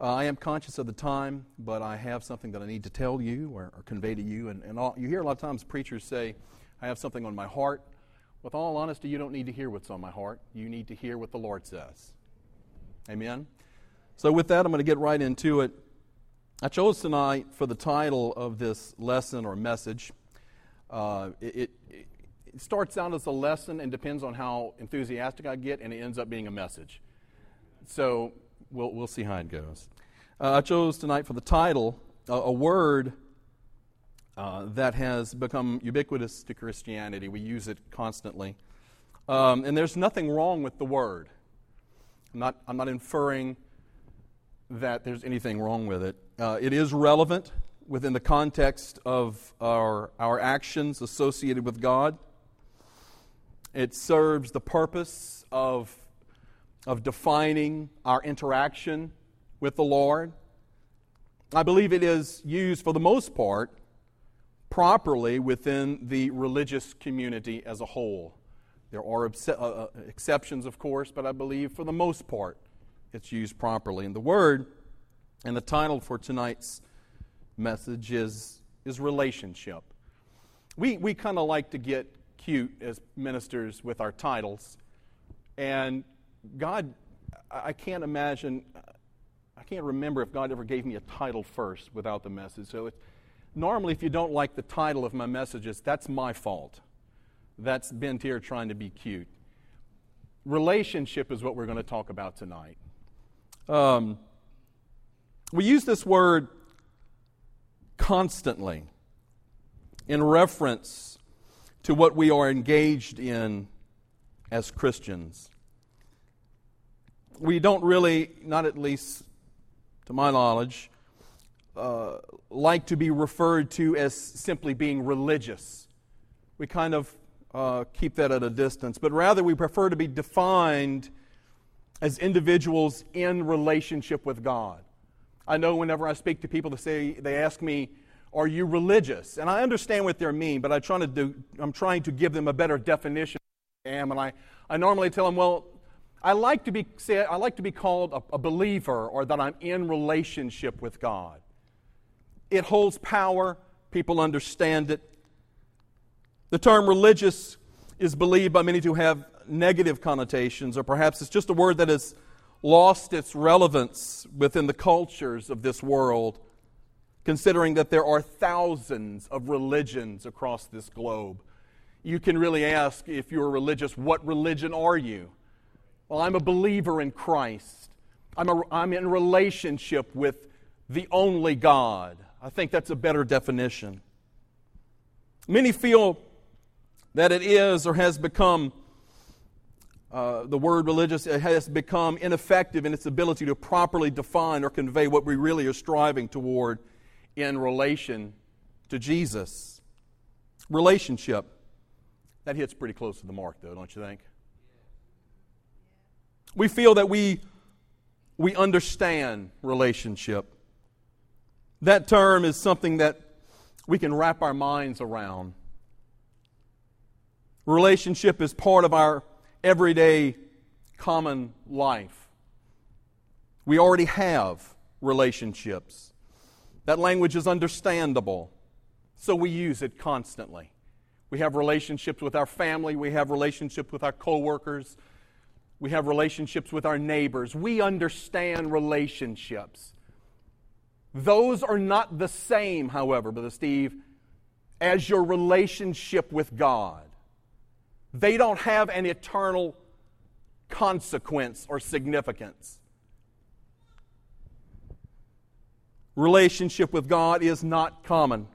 Uh, I am conscious of the time, but I have something that I need to tell you or, or convey to you. And, and all, you hear a lot of times preachers say, I have something on my heart. With all honesty, you don't need to hear what's on my heart. You need to hear what the Lord says. Amen? So, with that, I'm going to get right into it. I chose tonight for the title of this lesson or message. Uh, it, it, it starts out as a lesson and depends on how enthusiastic I get, and it ends up being a message. So, we'll, we'll see how it goes. Uh, I chose tonight for the title uh, a word uh, that has become ubiquitous to Christianity. We use it constantly. Um, and there's nothing wrong with the word. I'm not, I'm not inferring that there's anything wrong with it. Uh, it is relevant within the context of our, our actions associated with God. It serves the purpose of of defining our interaction with the Lord. I believe it is used for the most part properly within the religious community as a whole. There are uh, uh, exceptions, of course, but I believe for the most part it's used properly. And the word and the title for tonight's message is, is relationship. We, we kind of like to get cute as ministers with our titles. And God, I can't imagine, I can't remember if God ever gave me a title first without the message. So it, normally, if you don't like the title of my messages, that's my fault. That's Ben Tier trying to be cute. Relationship is what we're going to talk about tonight. Um, we use this word constantly in reference to what we are engaged in as Christians we don't really, not at least to my knowledge, uh, like to be referred to as simply being religious. We kind of uh, keep that at a distance, but rather we prefer to be defined as individuals in relationship with God. I know whenever I speak to people, they say they ask me, "Are you religious?" And I understand what they mean, but I try to do, I'm trying to give them a better definition. I am, and I, I normally tell them, "Well, I like to be, say, I like to be called a, a believer or that I'm in relationship with God. It holds power, people understand it. The term religious is believed by many to have negative connotations, or perhaps it's just a word that has lost its relevance within the cultures of this world, considering that there are thousands of religions across this globe. You can really ask if you're religious, what religion are you? Well, I'm a believer in Christ. I'm, a, I'm in relationship with the only God. I think that's a better definition. Many feel that it is or has become, uh, the word religious has become ineffective in its ability to properly define or convey what we really are striving toward in relation to Jesus. Relationship. That hits pretty close to the mark, though, don't you think? We feel that we, we understand relationship. That term is something that we can wrap our minds around. Relationship is part of our everyday common life. We already have relationships. That language is understandable, so we use it constantly. We have relationships with our family, we have relationships with our coworkers, we have relationships with our neighbors. We understand relationships. Those are not the same, however, Brother Steve, as your relationship with God. They don't have an eternal consequence or significance. Relationship with God is not common.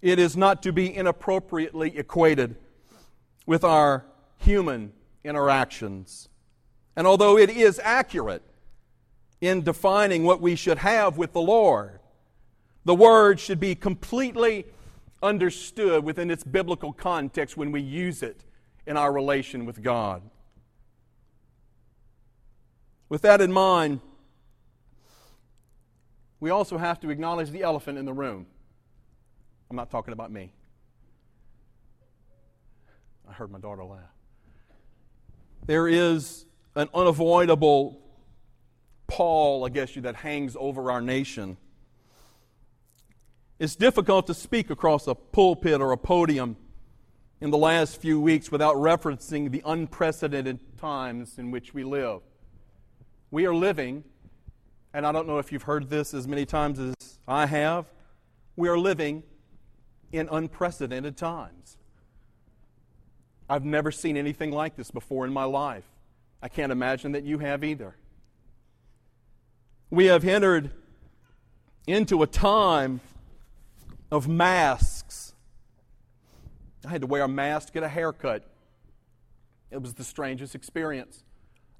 It is not to be inappropriately equated with our human interactions. And although it is accurate in defining what we should have with the Lord, the word should be completely understood within its biblical context when we use it in our relation with God. With that in mind, we also have to acknowledge the elephant in the room. I'm not talking about me. I heard my daughter laugh there is an unavoidable pall, I guess you, that hangs over our nation. It's difficult to speak across a pulpit or a podium in the last few weeks without referencing the unprecedented times in which we live. We are living, and I don't know if you've heard this as many times as I have, we are living in unprecedented times. I've never seen anything like this before in my life. I can't imagine that you have either. We have entered into a time of masks. I had to wear a mask to get a haircut. It was the strangest experience.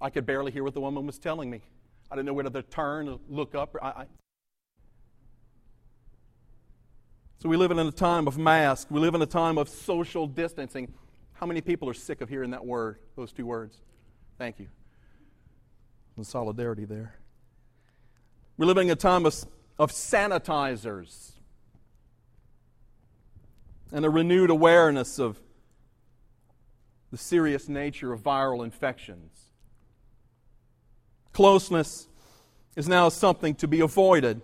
I could barely hear what the woman was telling me. I didn't know whether to turn or look up. I, I... So we live in a time of masks. We live in a time of social distancing. How many people are sick of hearing that word, those two words? Thank you. The solidarity there. We're living in a time of, of sanitizers and a renewed awareness of the serious nature of viral infections. Closeness is now something to be avoided.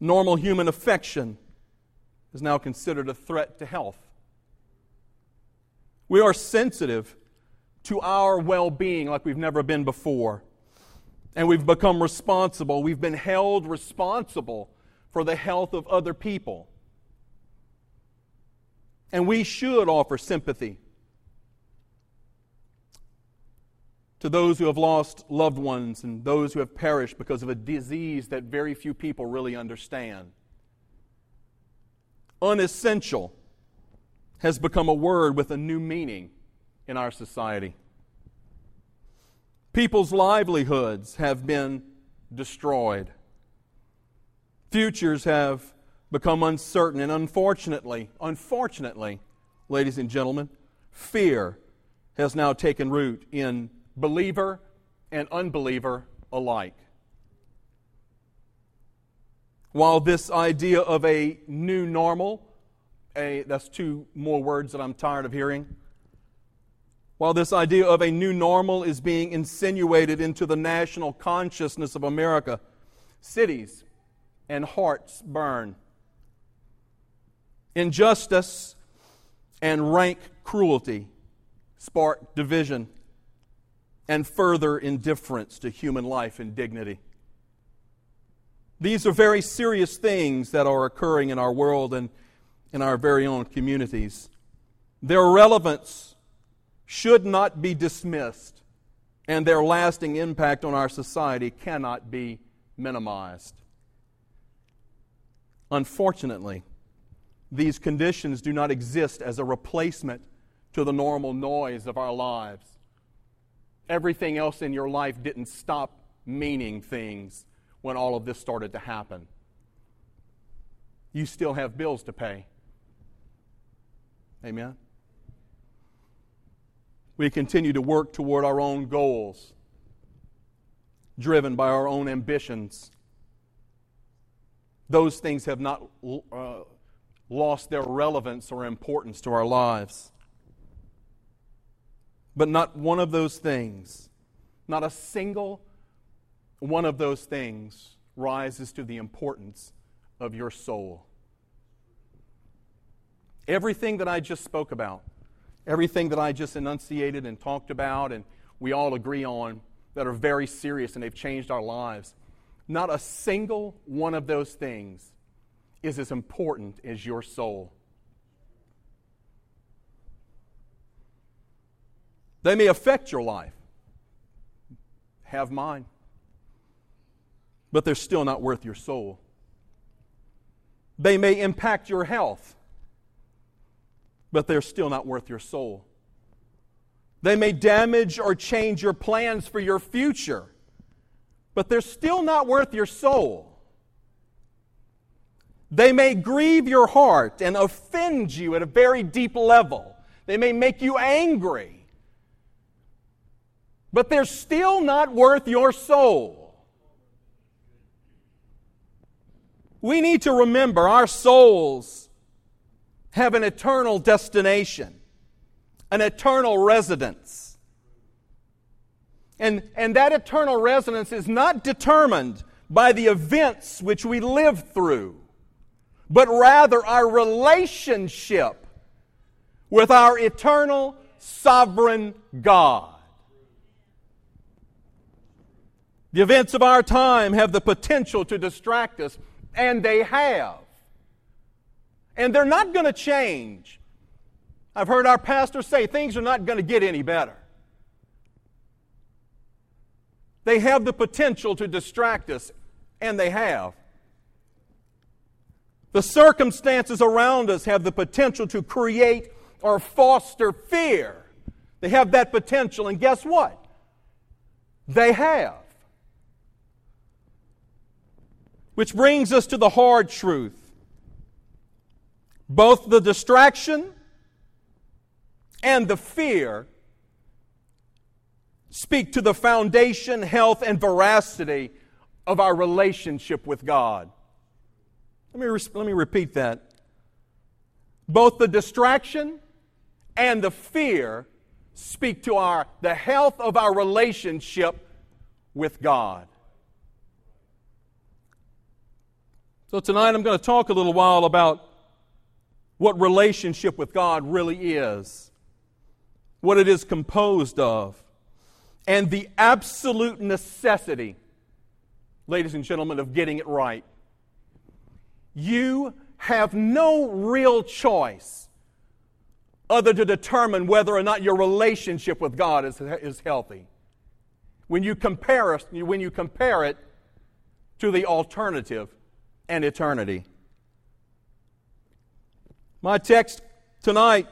Normal human affection is now considered a threat to health. We are sensitive to our well being like we've never been before. And we've become responsible. We've been held responsible for the health of other people. And we should offer sympathy to those who have lost loved ones and those who have perished because of a disease that very few people really understand. Unessential has become a word with a new meaning in our society. People's livelihoods have been destroyed. Futures have become uncertain. And unfortunately, unfortunately, ladies and gentlemen, fear has now taken root in believer and unbeliever alike. While this idea of a new normal, a, that's two more words that I'm tired of hearing. While this idea of a new normal is being insinuated into the national consciousness of America, cities and hearts burn. Injustice and rank cruelty spark division and further indifference to human life and dignity. These are very serious things that are occurring in our world and in our very own communities. Their relevance should not be dismissed, and their lasting impact on our society cannot be minimized. Unfortunately, these conditions do not exist as a replacement to the normal noise of our lives. Everything else in your life didn't stop meaning things when all of this started to happen. You still have bills to pay. Amen. We continue to work toward our own goals, driven by our own ambitions. Those things have not uh, lost their relevance or importance to our lives. But not one of those things, not a single one of those things rises to the importance of your soul. Everything that I just spoke about, everything that I just enunciated and talked about, and we all agree on that are very serious and they've changed our lives, not a single one of those things is as important as your soul. They may affect your life. Have mine. But they're still not worth your soul. They may impact your health. But they're still not worth your soul. They may damage or change your plans for your future. But they're still not worth your soul. They may grieve your heart and offend you at a very deep level. They may make you angry. But they're still not worth your soul. We need to remember our souls have an eternal destination, an eternal residence. And, and that eternal residence is not determined by the events which we live through, but rather our relationship with our eternal sovereign God. The events of our time have the potential to distract us, and they have. And they're not going to change. I've heard our pastor say things are not going to get any better. They have the potential to distract us, and they have. The circumstances around us have the potential to create or foster fear. They have that potential, and guess what? They have. Which brings us to the hard truth. Both the distraction and the fear speak to the foundation, health, and veracity of our relationship with God. Let me, re- let me repeat that. Both the distraction and the fear speak to our, the health of our relationship with God. So, tonight I'm going to talk a little while about what relationship with God really is, what it is composed of, and the absolute necessity, ladies and gentlemen, of getting it right. You have no real choice other to determine whether or not your relationship with God is, is healthy. When you compare when you compare it to the alternative and eternity. My text tonight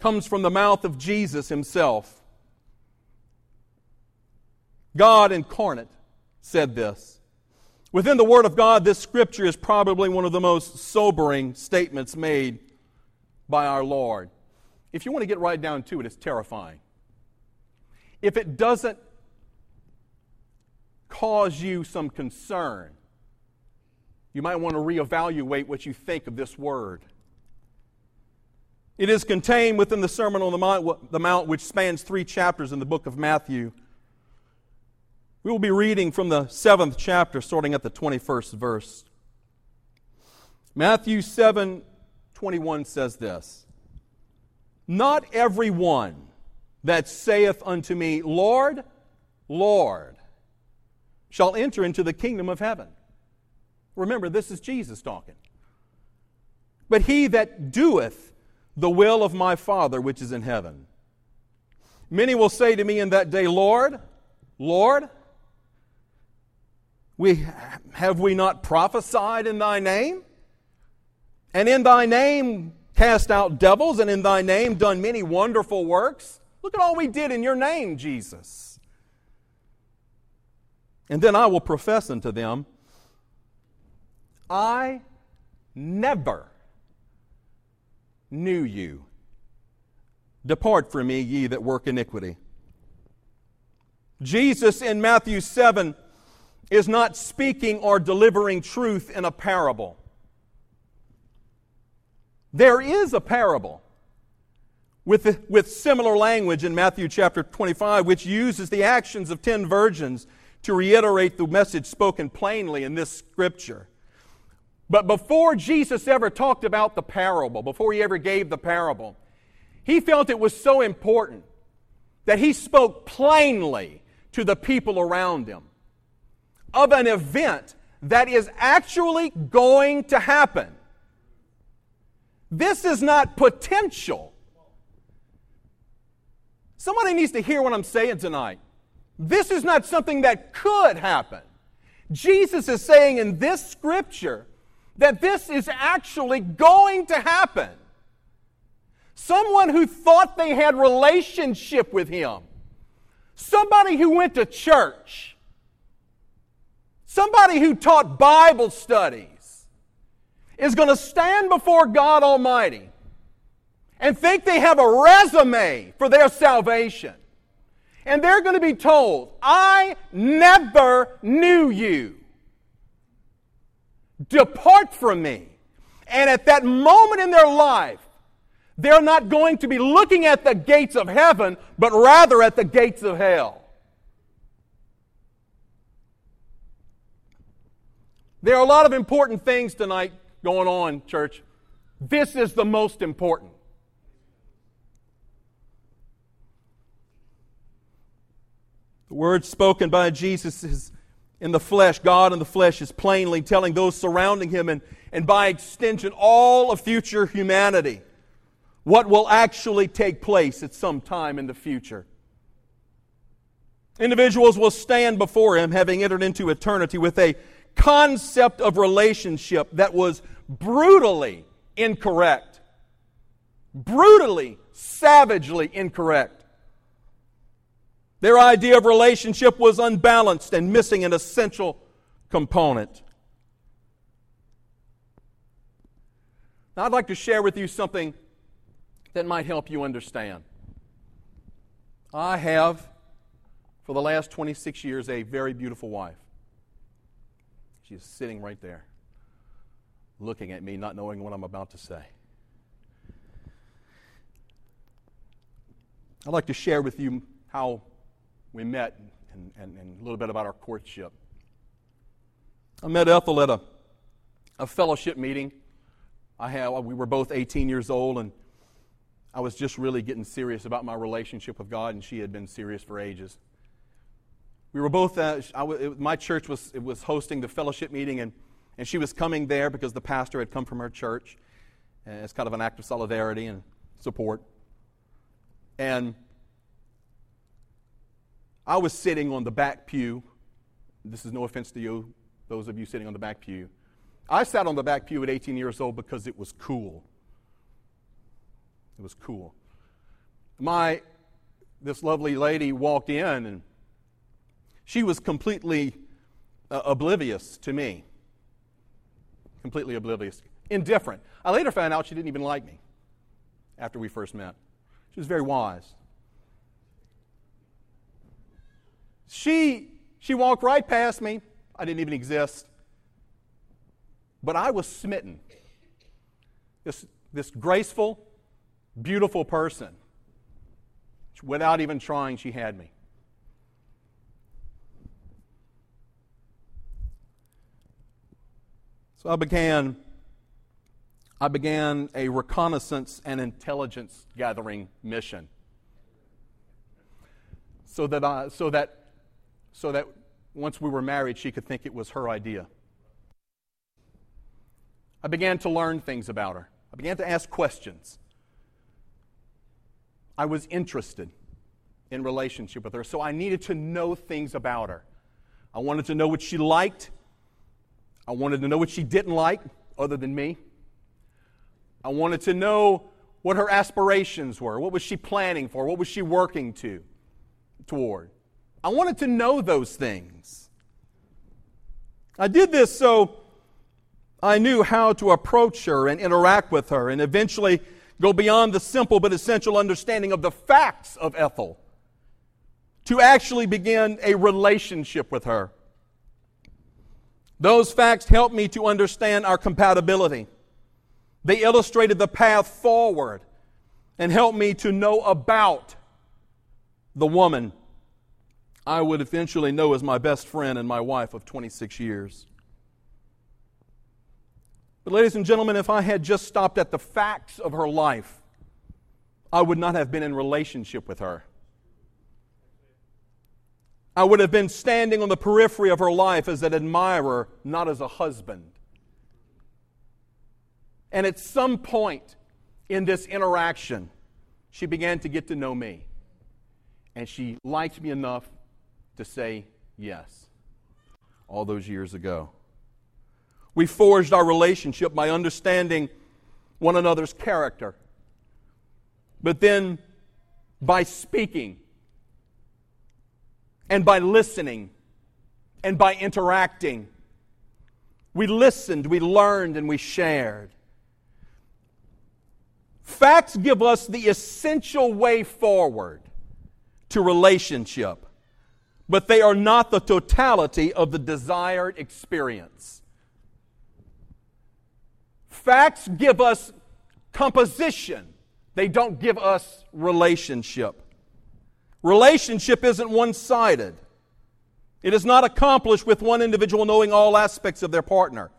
comes from the mouth of Jesus himself. God incarnate said this. Within the Word of God, this scripture is probably one of the most sobering statements made by our Lord. If you want to get right down to it, it's terrifying. If it doesn't cause you some concern, you might want to reevaluate what you think of this word. It is contained within the Sermon on the Mount, which spans three chapters in the book of Matthew. We will be reading from the seventh chapter, starting at the 21st verse. Matthew 7 21 says this Not every one that saith unto me, Lord, Lord, shall enter into the kingdom of heaven. Remember, this is Jesus talking. But he that doeth the will of my Father which is in heaven. Many will say to me in that day, Lord, Lord, we, have we not prophesied in thy name? And in thy name cast out devils, and in thy name done many wonderful works? Look at all we did in your name, Jesus. And then I will profess unto them, I never knew you. Depart from me, ye that work iniquity. Jesus in Matthew 7 is not speaking or delivering truth in a parable. There is a parable with, with similar language in Matthew chapter 25, which uses the actions of ten virgins to reiterate the message spoken plainly in this scripture. But before Jesus ever talked about the parable, before he ever gave the parable, he felt it was so important that he spoke plainly to the people around him of an event that is actually going to happen. This is not potential. Somebody needs to hear what I'm saying tonight. This is not something that could happen. Jesus is saying in this scripture that this is actually going to happen. Someone who thought they had relationship with him. Somebody who went to church. Somebody who taught Bible studies is going to stand before God Almighty and think they have a resume for their salvation. And they're going to be told, I never knew you. Depart from me. And at that moment in their life, They're not going to be looking at the gates of heaven, but rather at the gates of hell. There are a lot of important things tonight going on, church. This is the most important. The word spoken by Jesus is in the flesh, God in the flesh is plainly telling those surrounding him and, and by extension all of future humanity what will actually take place at some time in the future. Individuals will stand before him having entered into eternity with a concept of relationship that was brutally incorrect. Brutally, savagely incorrect. Their idea of relationship was unbalanced and missing an essential component. Now, I'd like to share with you something that might help you understand. I have, for the last 26 years, a very beautiful wife. She is sitting right there, looking at me, not knowing what I'm about to say. I'd like to share with you how we met and, and, and a little bit about our courtship. I met Ethel at a, a fellowship meeting. I had, we were both 18 years old, and I was just really getting serious about my relationship with God, and she had been serious for ages. We were both, uh, it, my church was, was hosting the fellowship meeting, and, and she was coming there because the pastor had come from her church. as kind of an act of solidarity and support. And I was sitting on the back pew. This is no offense to you, those of you sitting on the back pew. I sat on the back pew at 18 years old because it was cool. It was cool. My this lovely lady walked in and she was completely uh, oblivious to me. Completely oblivious. Indifferent. I later found out she didn't even like me after we first met. She was very wise. She, she walked right past me. I didn't even exist. But I was smitten. This, this graceful, beautiful person. Without even trying, she had me. So I began I began a reconnaissance and intelligence gathering mission. So that, I, so that so that once we were married, she could think it was her idea. I began to learn things about her. I began to ask questions. I was interested in relationship with her, so I needed to know things about her. I wanted to know what she liked. I wanted to know what she didn't like, other than me. I wanted to know what her aspirations were. What was she planning for? What was she working to toward? I wanted to know those things. I did this so I knew how to approach her and interact with her and eventually go beyond the simple but essential understanding of the facts of Ethel to actually begin a relationship with her. Those facts helped me to understand our compatibility. They illustrated the path forward and helped me to know about the woman I would eventually know as my best friend and my wife of 26 years. But, ladies and gentlemen, if I had just stopped at the facts of her life, I would not have been in relationship with her. I would have been standing on the periphery of her life as an admirer, not as a husband. And at some point in this interaction, she began to get to know me. And she liked me enough to say yes all those years ago. We forged our relationship by understanding one another's character, but then by speaking and by listening and by interacting. We listened, we learned, and we shared. Facts give us the essential way forward to relationship but they are not the totality of the desired experience. Facts give us composition They don't give us relationship. Relationship isn't one sided. It is not accomplished with one individual knowing all aspects of their partner,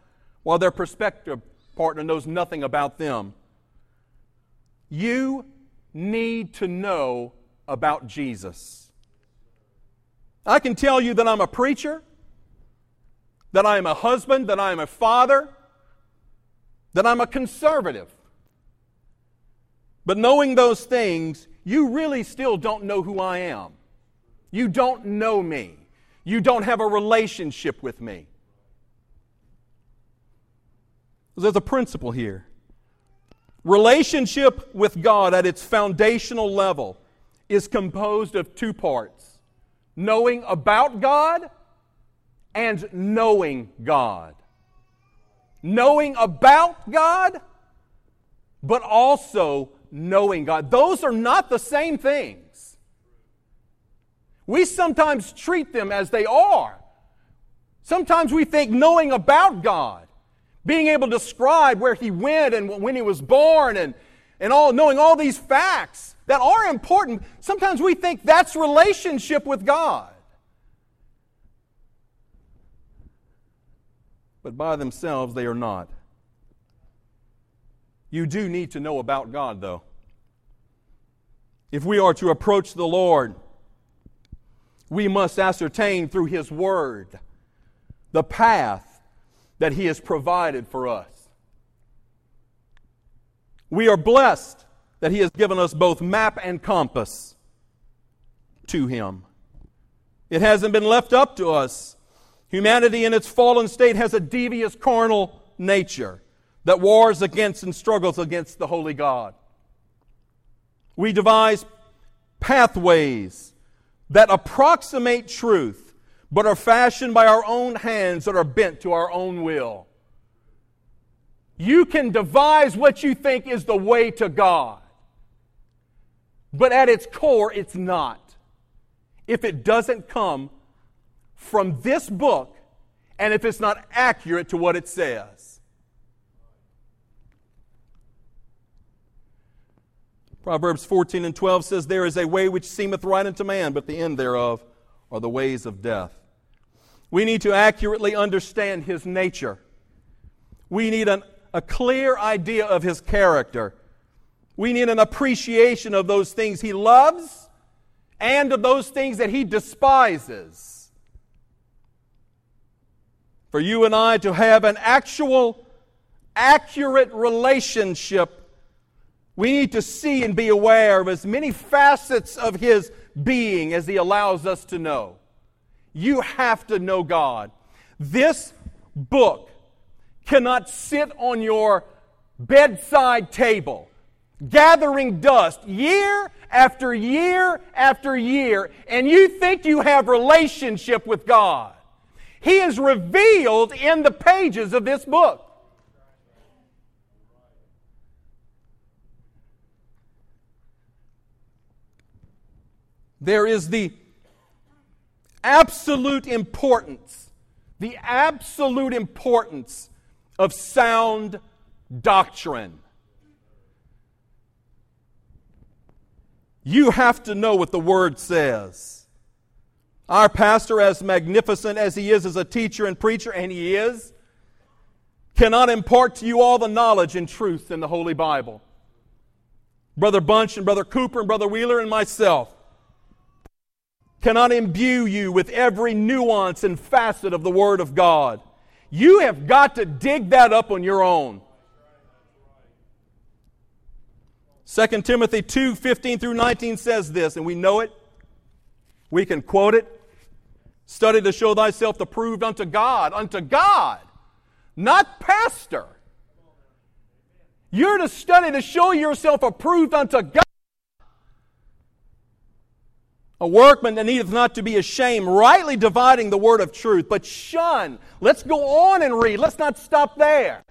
while their prospective partner knows nothing about them. You need to know about Jesus. I can tell you that I'm a preacher, that I am a husband, that I am a father, that I'm a conservative. But knowing those things, you really still don't know who I am. You don't know me. You don't have a relationship with me. There's a principle here. Relationship with God at its foundational level is composed of two parts knowing about God and knowing God. Knowing about God, but also knowing God. Those are not the same things. We sometimes treat them as they are. Sometimes we think knowing about God, being able to describe where He went and when He was born and, and all, knowing all these facts that are important, sometimes we think that's relationship with God. But by themselves, they are not. You do need to know about God, though. If we are to approach the Lord, we must ascertain through His Word the path that He has provided for us. We are blessed that He has given us both map and compass to Him. It hasn't been left up to us. Humanity in its fallen state has a devious carnal nature that wars against and struggles against the holy God. We devise pathways that approximate truth, but are fashioned by our own hands that are bent to our own will. You can devise what you think is the way to God, but at its core, it's not. If it doesn't come from this book, and if it's not accurate to what it says. Proverbs 14 and 12 says, There is a way which seemeth right unto man, but the end thereof are the ways of death. We need to accurately understand his nature. We need an, a clear idea of his character. We need an appreciation of those things he loves and of those things that he despises. For you and I to have an actual, accurate relationship we need to see and be aware of as many facets of His being as He allows us to know. You have to know God. This book cannot sit on your bedside table, gathering dust year after year after year, and you think you have relationship with God. He is revealed in the pages of this book. There is the absolute importance, the absolute importance of sound doctrine. You have to know what the Word says. Our pastor, as magnificent as he is as a teacher and preacher, and he is, cannot impart to you all the knowledge and truth in the Holy Bible. Brother Bunch and Brother Cooper and Brother Wheeler and myself cannot imbue you with every nuance and facet of the Word of God. You have got to dig that up on your own. 2 Timothy 2 15 through 19 says this, and we know it. We can quote it. Study to show thyself approved unto God, unto God, not pastor. You're to study to show yourself approved unto God a workman that needeth not to be ashamed, rightly dividing the word of truth. But shun. Let's go on and read. Let's not stop there.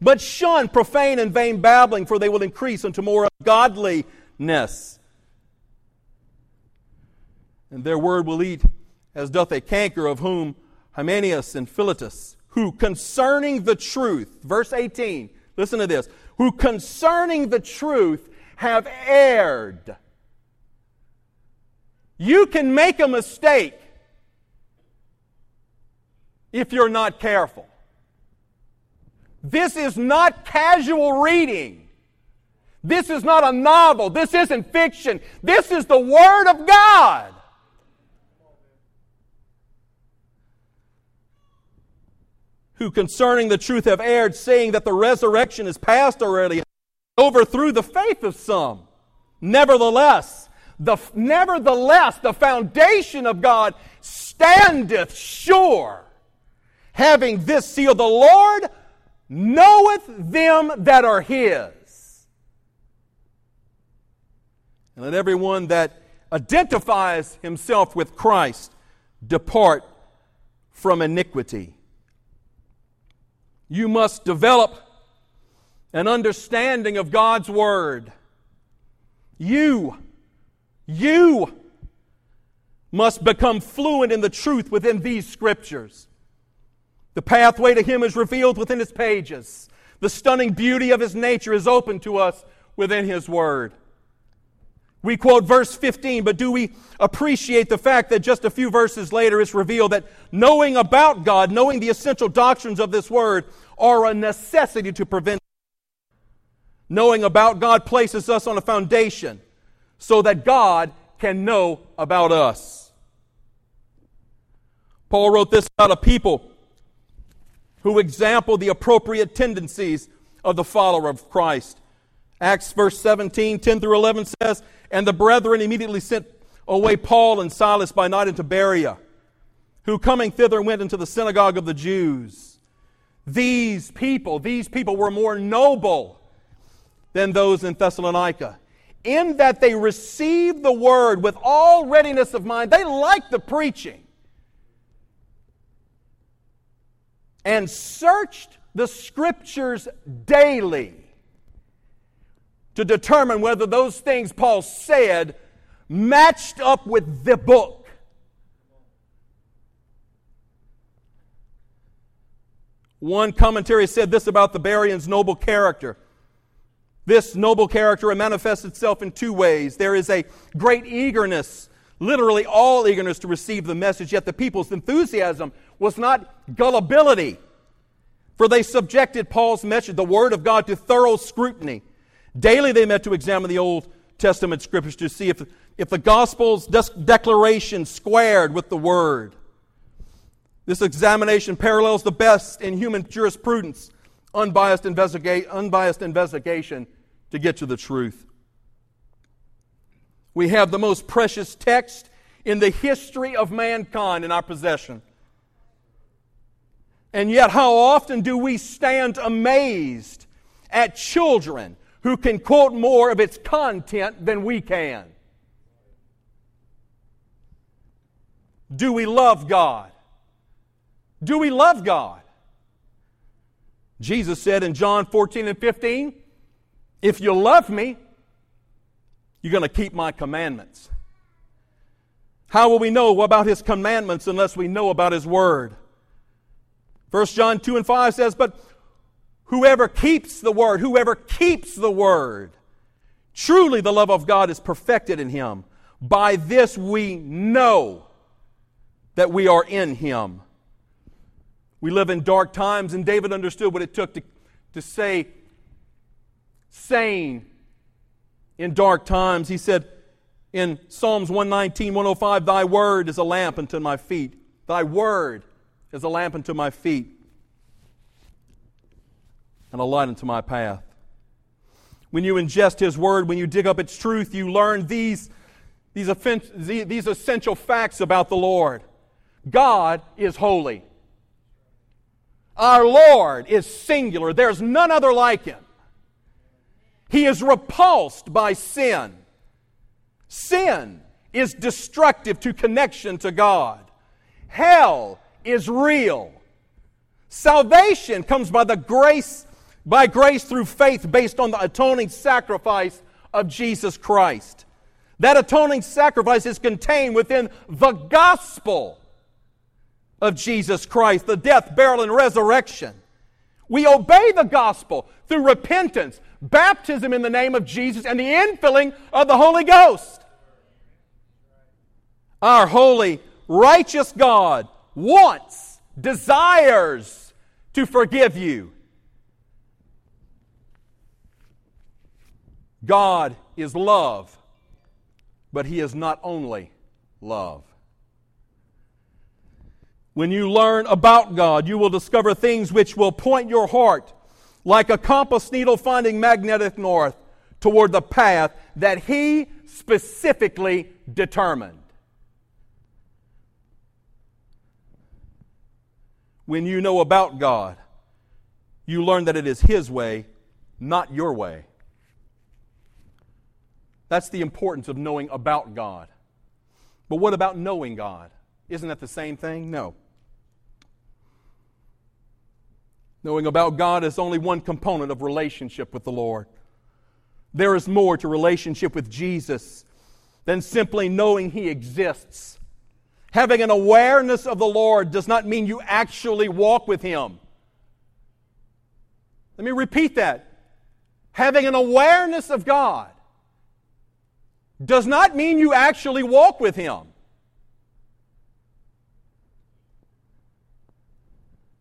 But shun profane and vain babbling, for they will increase unto more godliness. And their word will eat as doth a canker, of whom Hymenaeus and Philetus, who concerning the truth, verse 18, listen to this, who concerning the truth have erred. You can make a mistake if you're not careful. This is not casual reading. This is not a novel. This isn't fiction. This is the Word of God. Who concerning the truth have erred, saying that the resurrection is past already, overthrew the faith of some. Nevertheless, the, nevertheless, the foundation of God standeth sure, having this seal, the Lord knoweth them that are his. And let everyone that identifies himself with Christ depart from iniquity. You must develop an understanding of God's Word. You, you must become fluent in the truth within these Scriptures. The pathway to Him is revealed within His pages. The stunning beauty of His nature is open to us within His Word. We quote verse 15, but do we appreciate the fact that just a few verses later it's revealed that knowing about God, knowing the essential doctrines of this word, are a necessity to prevent. Knowing about God places us on a foundation so that God can know about us. Paul wrote this about a people who example the appropriate tendencies of the follower of Christ. Acts verse 17, 10 through 11 says, And the brethren immediately sent away Paul and Silas by night into Berea, who coming thither went into the synagogue of the Jews. These people, these people were more noble than those in Thessalonica, in that they received the word with all readiness of mind. They liked the preaching and searched the scriptures daily to determine whether those things Paul said matched up with the book. One commentary said this about the Bereans' noble character. This noble character manifests itself in two ways. There is a great eagerness, literally all eagerness to receive the message, yet the people's enthusiasm was not gullibility. For they subjected Paul's message, the Word of God, to thorough scrutiny. Daily they met to examine the Old Testament scriptures to see if, if the gospel's declaration squared with the word. This examination parallels the best in human jurisprudence, unbiased, investiga- unbiased investigation to get to the truth. We have the most precious text in the history of mankind in our possession. And yet, how often do we stand amazed at children who can quote more of its content than we can. Do we love God? Do we love God? Jesus said in John 14 and 15, If you love me, you're going to keep my commandments. How will we know about his commandments unless we know about his word? 1 John 2 and 5 says, But Whoever keeps the word, whoever keeps the word, truly the love of God is perfected in him. By this we know that we are in him. We live in dark times, and David understood what it took to, to say sane in dark times. He said in Psalms 119, 105, Thy word is a lamp unto my feet. Thy word is a lamp unto my feet and a light unto my path. When you ingest His Word, when you dig up its truth, you learn these, these, these essential facts about the Lord. God is holy. Our Lord is singular. There's none other like Him. He is repulsed by sin. Sin is destructive to connection to God. Hell is real. Salvation comes by the grace by grace through faith based on the atoning sacrifice of Jesus Christ. That atoning sacrifice is contained within the gospel of Jesus Christ, the death, burial, and resurrection. We obey the gospel through repentance, baptism in the name of Jesus and the infilling of the Holy Ghost. Our holy, righteous God wants, desires to forgive you. God is love, but He is not only love. When you learn about God, you will discover things which will point your heart, like a compass needle finding magnetic north, toward the path that He specifically determined. When you know about God, you learn that it is His way, not your way. That's the importance of knowing about God. But what about knowing God? Isn't that the same thing? No. Knowing about God is only one component of relationship with the Lord. There is more to relationship with Jesus than simply knowing He exists. Having an awareness of the Lord does not mean you actually walk with Him. Let me repeat that. Having an awareness of God does not mean you actually walk with Him.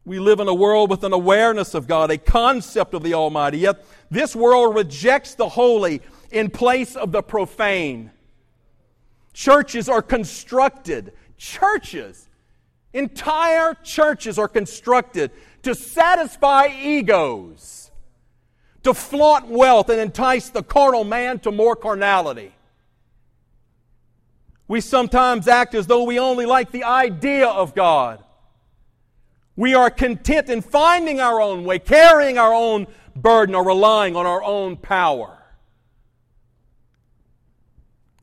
We live in a world with an awareness of God, a concept of the Almighty. Yet this world rejects the holy in place of the profane. Churches are constructed, churches, entire churches are constructed to satisfy egos, to flaunt wealth and entice the carnal man to more carnality. We sometimes act as though we only like the idea of God. We are content in finding our own way, carrying our own burden, or relying on our own power.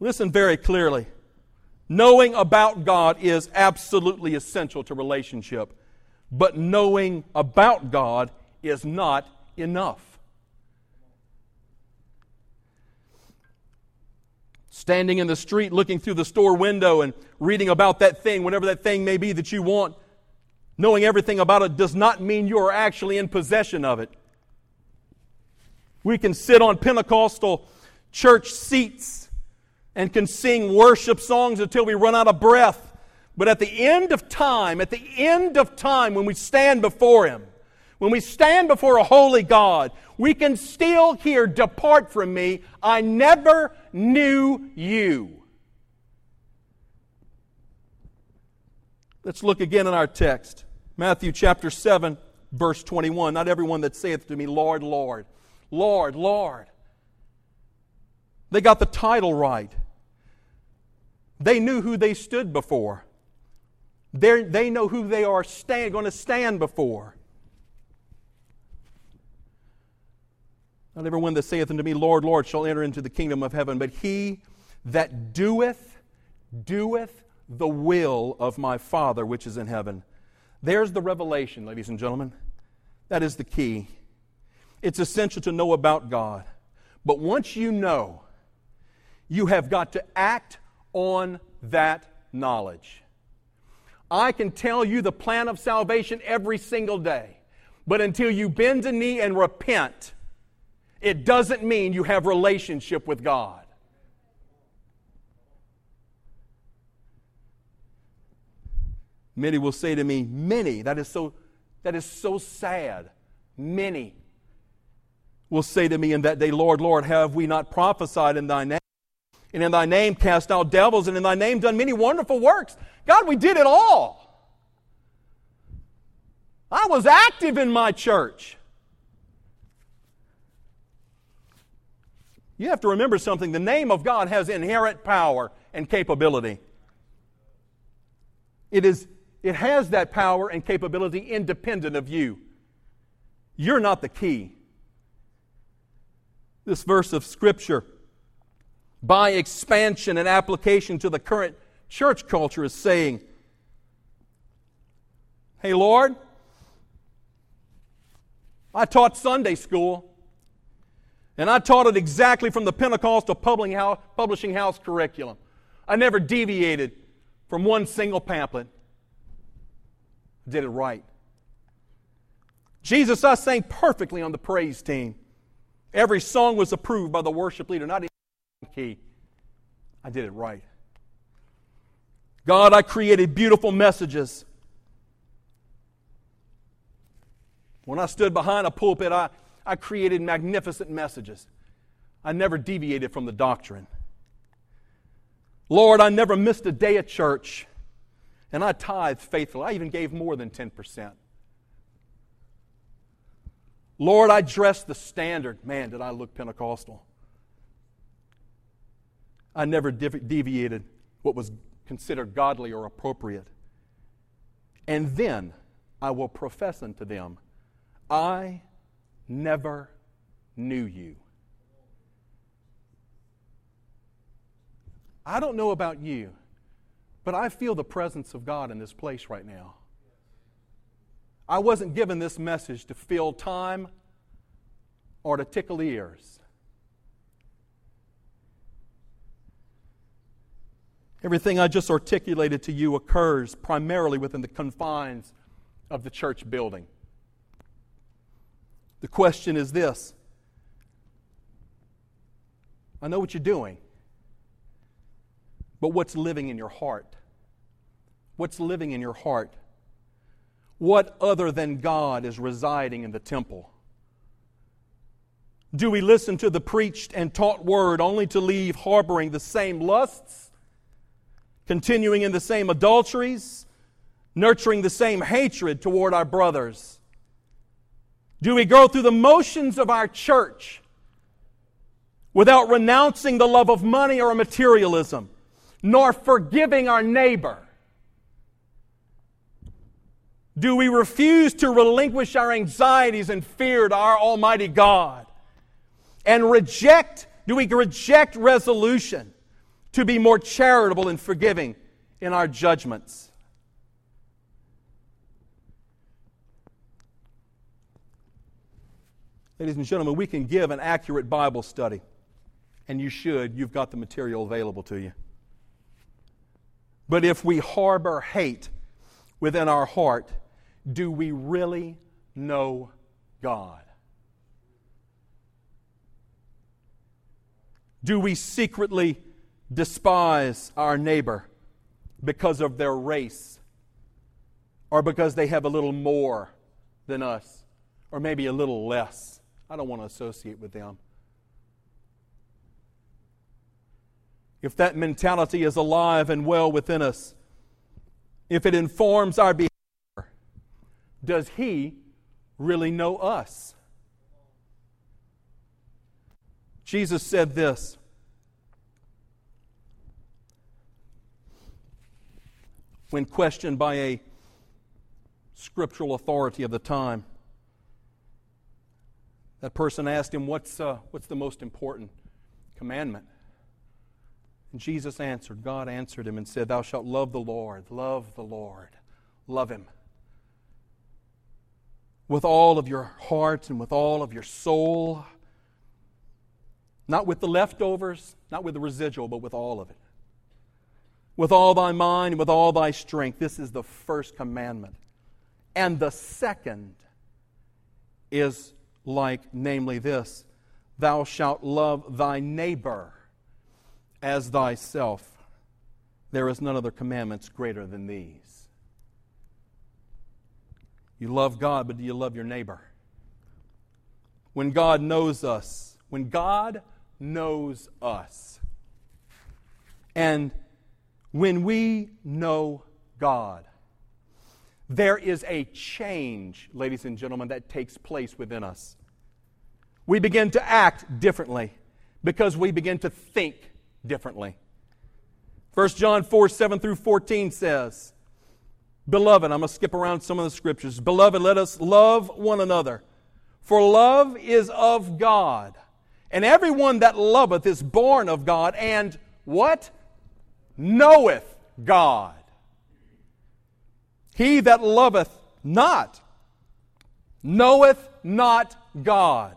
Listen very clearly. Knowing about God is absolutely essential to relationship, but knowing about God is not enough. standing in the street looking through the store window and reading about that thing, whatever that thing may be that you want, knowing everything about it does not mean you are actually in possession of it. We can sit on Pentecostal church seats and can sing worship songs until we run out of breath. But at the end of time, at the end of time, when we stand before Him, when we stand before a holy God, we can still hear, Depart from me, I never knew you. Let's look again in our text. Matthew chapter 7, verse 21. Not everyone that saith to me, Lord, Lord, Lord, Lord. They got the title right. They knew who they stood before. They're, they know who they are stand, going to stand before. Not everyone that saith unto me, Lord, Lord, shall enter into the kingdom of heaven, but he that doeth, doeth the will of my Father which is in heaven. There's the revelation, ladies and gentlemen. That is the key. It's essential to know about God. But once you know, you have got to act on that knowledge. I can tell you the plan of salvation every single day, but until you bend a knee and repent, it doesn't mean you have relationship with God. Many will say to me, many, that is so that is so sad. Many will say to me in that day, Lord, Lord, have we not prophesied in thy name? And in thy name cast out devils, and in thy name done many wonderful works. God, we did it all. I was active in my church. You have to remember something. The name of God has inherent power and capability. It, is, it has that power and capability independent of you. You're not the key. This verse of Scripture, by expansion and application to the current church culture, is saying, Hey, Lord, I taught Sunday school. And I taught it exactly from the Pentecostal publishing house curriculum. I never deviated from one single pamphlet. Did it right. Jesus, I sang perfectly on the praise team. Every song was approved by the worship leader, not in key. I did it right. God, I created beautiful messages. When I stood behind a pulpit, I, I created magnificent messages. I never deviated from the doctrine. Lord, I never missed a day at church, and I tithed faithfully. I even gave more than 10%. Lord, I dressed the standard. Man, did I look Pentecostal. I never deviated what was considered godly or appropriate. And then I will profess unto them, I never knew you. I don't know about you, but I feel the presence of God in this place right now. I wasn't given this message to fill time or to tickle ears. Everything I just articulated to you occurs primarily within the confines of the church building. The question is this I know what you're doing, but what's living in your heart? What's living in your heart? What other than God is residing in the temple? Do we listen to the preached and taught word only to leave harboring the same lusts? continuing in the same adulteries, nurturing the same hatred toward our brothers? Do we go through the motions of our church without renouncing the love of money or materialism, nor forgiving our neighbor? Do we refuse to relinquish our anxieties and fear to our Almighty God? And reject, do we reject resolution to be more charitable and forgiving in our judgments. Ladies and gentlemen, we can give an accurate Bible study, and you should. You've got the material available to you. But if we harbor hate within our heart, do we really know God? Do we secretly despise our neighbor because of their race or because they have a little more than us or maybe a little less. I don't want to associate with them. If that mentality is alive and well within us, if it informs our behavior, does He really know us? Jesus said this when questioned by a scriptural authority of the time. That person asked him, What's, uh, what's the most important commandment? And Jesus answered, God answered him and said, Thou shalt love the Lord, love the Lord, love him. With all of your heart and with all of your soul. Not with the leftovers, not with the residual, but with all of it with all thy mind and with all thy strength. This is the first commandment. And the second is like, namely, this Thou shalt love thy neighbor as thyself. There is none other commandments greater than these. You love God, but do you love your neighbor? When God knows us, when God knows us, and when we know God, there is a change, ladies and gentlemen, that takes place within us. We begin to act differently because we begin to think differently. 1 John 4 7 through 14 says, Beloved, I'm going to skip around some of the scriptures. Beloved, let us love one another, for love is of God. And everyone that loveth is born of God, and what? knoweth God. He that loveth not knoweth not God,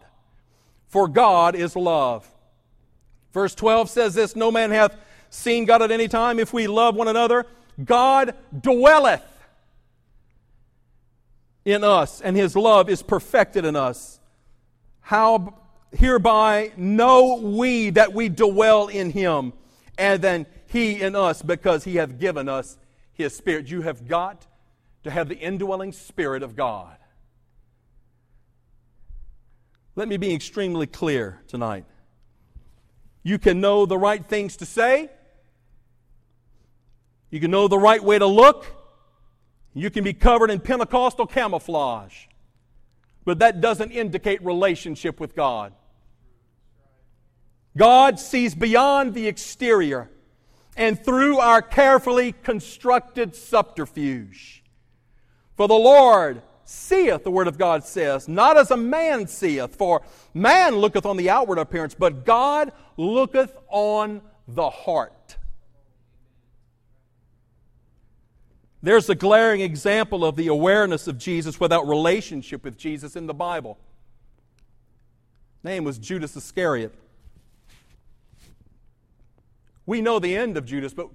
for God is love. Verse 12 says this No man hath seen God at any time. If we love one another, God dwelleth in us, and his love is perfected in us. How hereby know we that we dwell in him, and then he in us, because he hath given us his spirit. You have got to have the indwelling spirit of God. Let me be extremely clear tonight. You can know the right things to say. You can know the right way to look. You can be covered in Pentecostal camouflage. But that doesn't indicate relationship with God. God sees beyond the exterior and through our carefully constructed subterfuge. For the Lord seeth, the Word of God says, not as a man seeth, for man looketh on the outward appearance, but God looketh on the heart. There's a glaring example of the awareness of Jesus without relationship with Jesus in the Bible. name was Judas Iscariot. We know the end of Judas, but,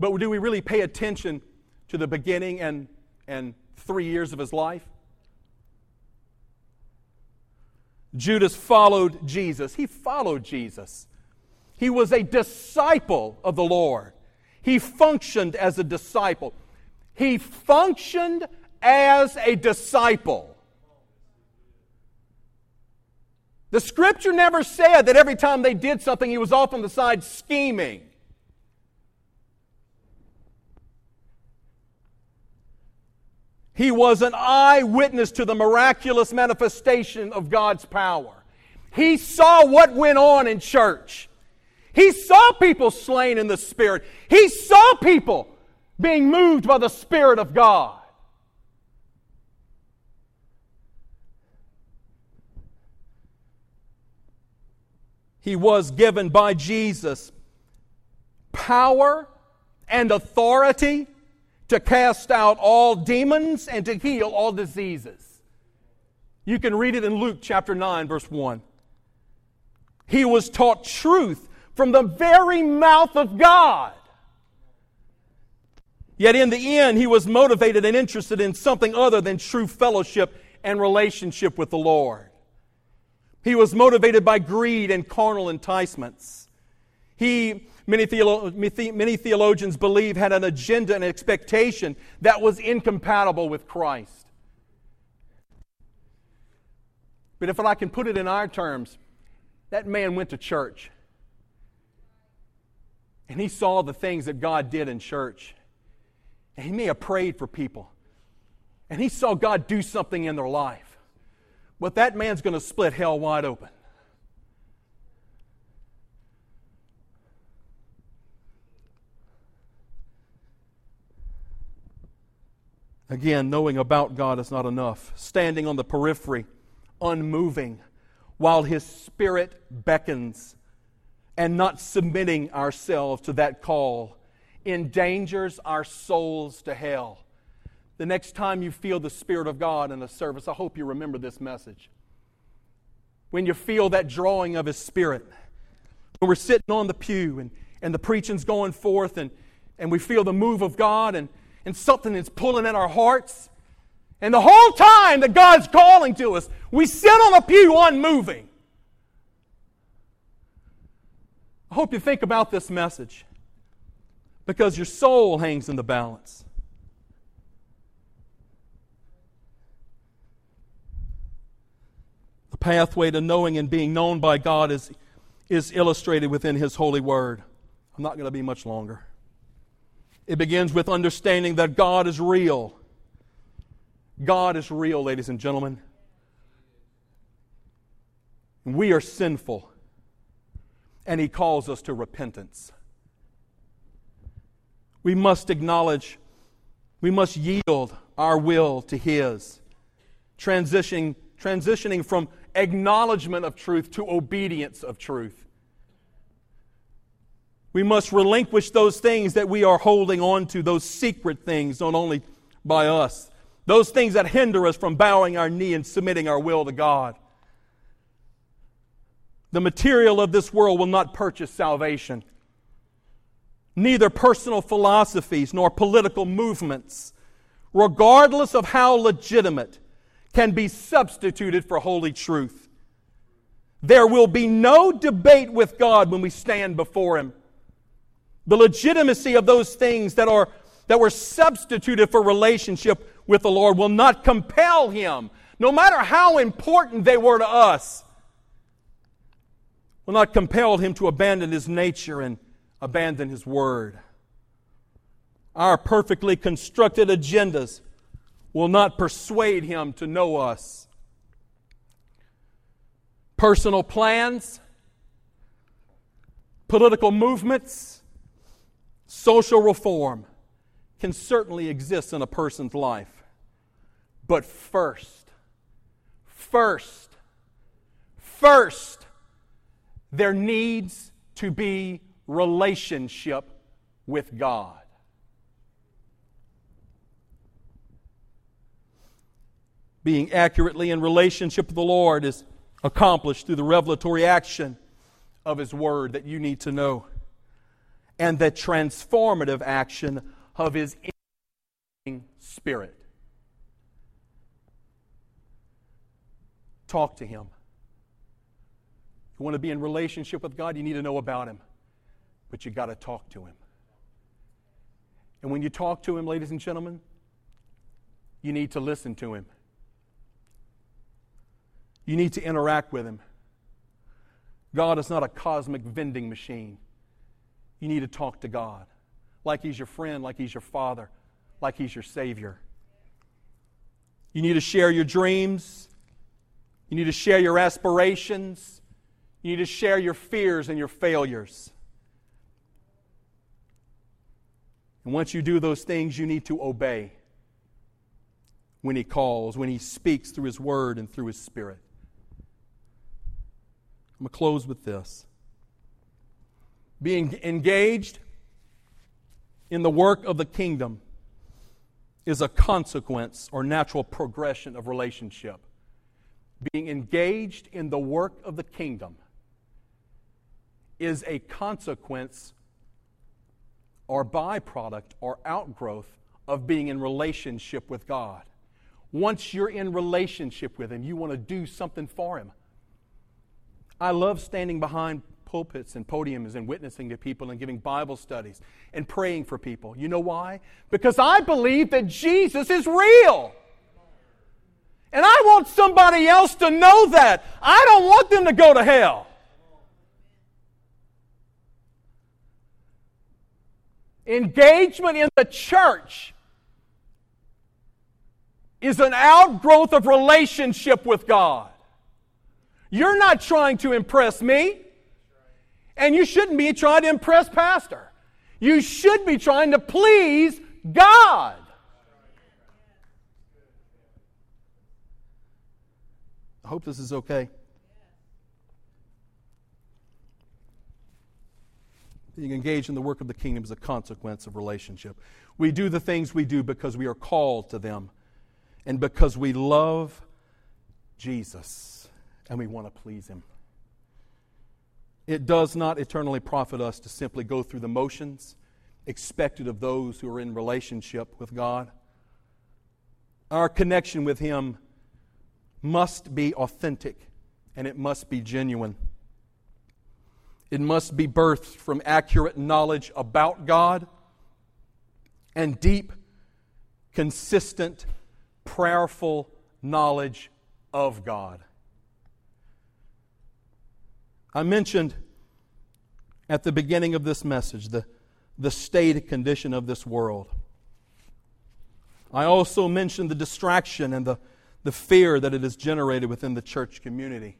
but do we really pay attention to the beginning and, and three years of his life? Judas followed Jesus. He followed Jesus. He was a disciple of the Lord. He functioned as a disciple. He functioned as a disciple. The scripture never said that every time they did something, he was off on the side scheming. He was an eyewitness to the miraculous manifestation of God's power. He saw what went on in church. He saw people slain in the Spirit. He saw people being moved by the Spirit of God. He was given by Jesus power and authority to cast out all demons and to heal all diseases. You can read it in Luke chapter 9, verse 1. He was taught truth from the very mouth of God. Yet in the end, he was motivated and interested in something other than true fellowship and relationship with the Lord. He was motivated by greed and carnal enticements. He many, theolo- many theologians believe had an agenda and expectation that was incompatible with Christ. But if I can put it in our terms, that man went to church and he saw the things that God did in church. And he may have prayed for people and he saw God do something in their life. But that man's going to split hell wide open. Again, knowing about God is not enough. Standing on the periphery, unmoving, while His Spirit beckons, and not submitting ourselves to that call endangers our souls to hell. The next time you feel the Spirit of God in a service, I hope you remember this message. When you feel that drawing of His Spirit, when we're sitting on the pew and, and the preaching's going forth and, and we feel the move of God and and something is pulling at our hearts. And the whole time that God's calling to us, we sit on a pew unmoving. I hope you think about this message because your soul hangs in the balance. The pathway to knowing and being known by God is, is illustrated within His holy word. I'm not going to be much longer. It begins with understanding that God is real. God is real, ladies and gentlemen. We are sinful, and He calls us to repentance. We must acknowledge, we must yield our will to His, transitioning, transitioning from acknowledgement of truth to obedience of truth. We must relinquish those things that we are holding on to, those secret things, not only by us, those things that hinder us from bowing our knee and submitting our will to God. The material of this world will not purchase salvation. Neither personal philosophies nor political movements, regardless of how legitimate, can be substituted for holy truth. There will be no debate with God when we stand before Him. The legitimacy of those things that, are, that were substituted for relationship with the Lord will not compel Him, no matter how important they were to us, will not compel Him to abandon His nature and abandon His Word. Our perfectly constructed agendas will not persuade Him to know us. Personal plans, political movements, social reform can certainly exist in a person's life. But first, first, first, there needs to be relationship with God. Being accurately in relationship with the Lord is accomplished through the revelatory action of His Word that you need to know, and the transformative action of His Spirit. Talk to Him. You want to be in relationship with God, you need to know about Him. But you got to talk to Him. And when you talk to Him, ladies and gentlemen, you need to listen to Him. You need to interact with Him. God is not a cosmic vending machine. You need to talk to God like He's your friend, like He's your Father, like He's your Savior. You need to share your dreams. You need to share your aspirations. You need to share your fears and your failures. And once you do those things, you need to obey when He calls, when He speaks through His Word and through His Spirit. I'm going to close with this. Being engaged in the work of the kingdom is a consequence or natural progression of relationship. Being engaged in the work of the kingdom is a consequence or byproduct or outgrowth of being in relationship with God. Once you're in relationship with Him, you want to do something for Him. I love standing behind pulpits and podiums and witnessing to people and giving Bible studies and praying for people. You know why? Because I believe that Jesus is real. And I want somebody else to know that. I don't want them to go to hell. Engagement in the church is an outgrowth of relationship with God. You're not trying to impress me, and you shouldn't be trying to impress Pastor. You should be trying to please God. I hope this is okay. Being engaged in the work of the kingdom is a consequence of relationship. We do the things we do because we are called to them and because we love Jesus and we want to please Him. It does not eternally profit us to simply go through the motions expected of those who are in relationship with God. Our connection with Him must be authentic and it must be genuine. It must be birthed from accurate knowledge about God and deep, consistent, prayerful knowledge of God. I mentioned at the beginning of this message the, the state condition of this world. I also mentioned the distraction and the, the fear that it has generated within the church community.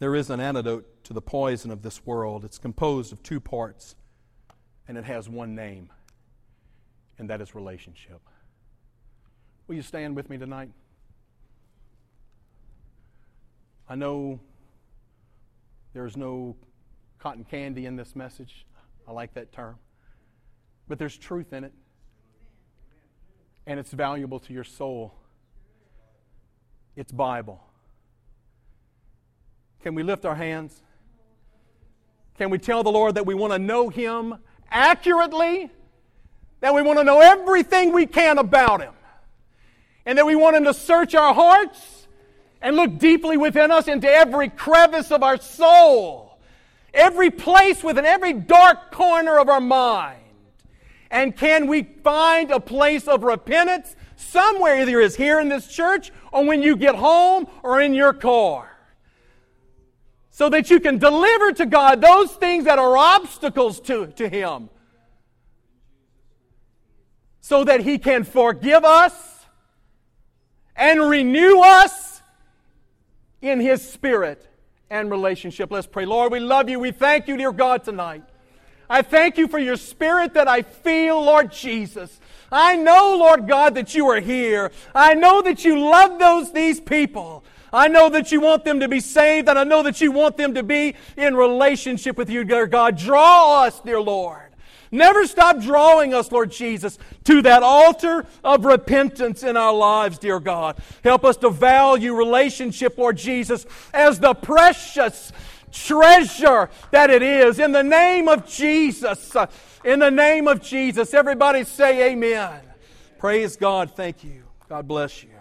There is an antidote to the poison of this world. It's composed of two parts, and it has one name, and that is relationship. Will you stand with me tonight? I know there's no cotton candy in this message. I like that term. But there's truth in it. And it's valuable to your soul. It's Bible. Can we lift our hands? Can we tell the Lord that we want to know Him accurately? That we want to know everything we can about Him? And that we want Him to search our hearts? And look deeply within us into every crevice of our soul, every place within every dark corner of our mind. And can we find a place of repentance somewhere, either is here in this church or when you get home or in your car? So that you can deliver to God those things that are obstacles to, to Him. So that He can forgive us and renew us in His Spirit and relationship. Let's pray. Lord, we love you. We thank you, dear God, tonight. I thank you for your Spirit that I feel, Lord Jesus. I know, Lord God, that you are here. I know that you love those these people. I know that you want them to be saved, and I know that you want them to be in relationship with you, dear God. Draw us, dear Lord. Never stop drawing us, Lord Jesus, to that altar of repentance in our lives, dear God. Help us to value relationship, Lord Jesus, as the precious treasure that it is. In the name of Jesus. Uh, in the name of Jesus. Everybody say amen. Praise God. Thank you. God bless you.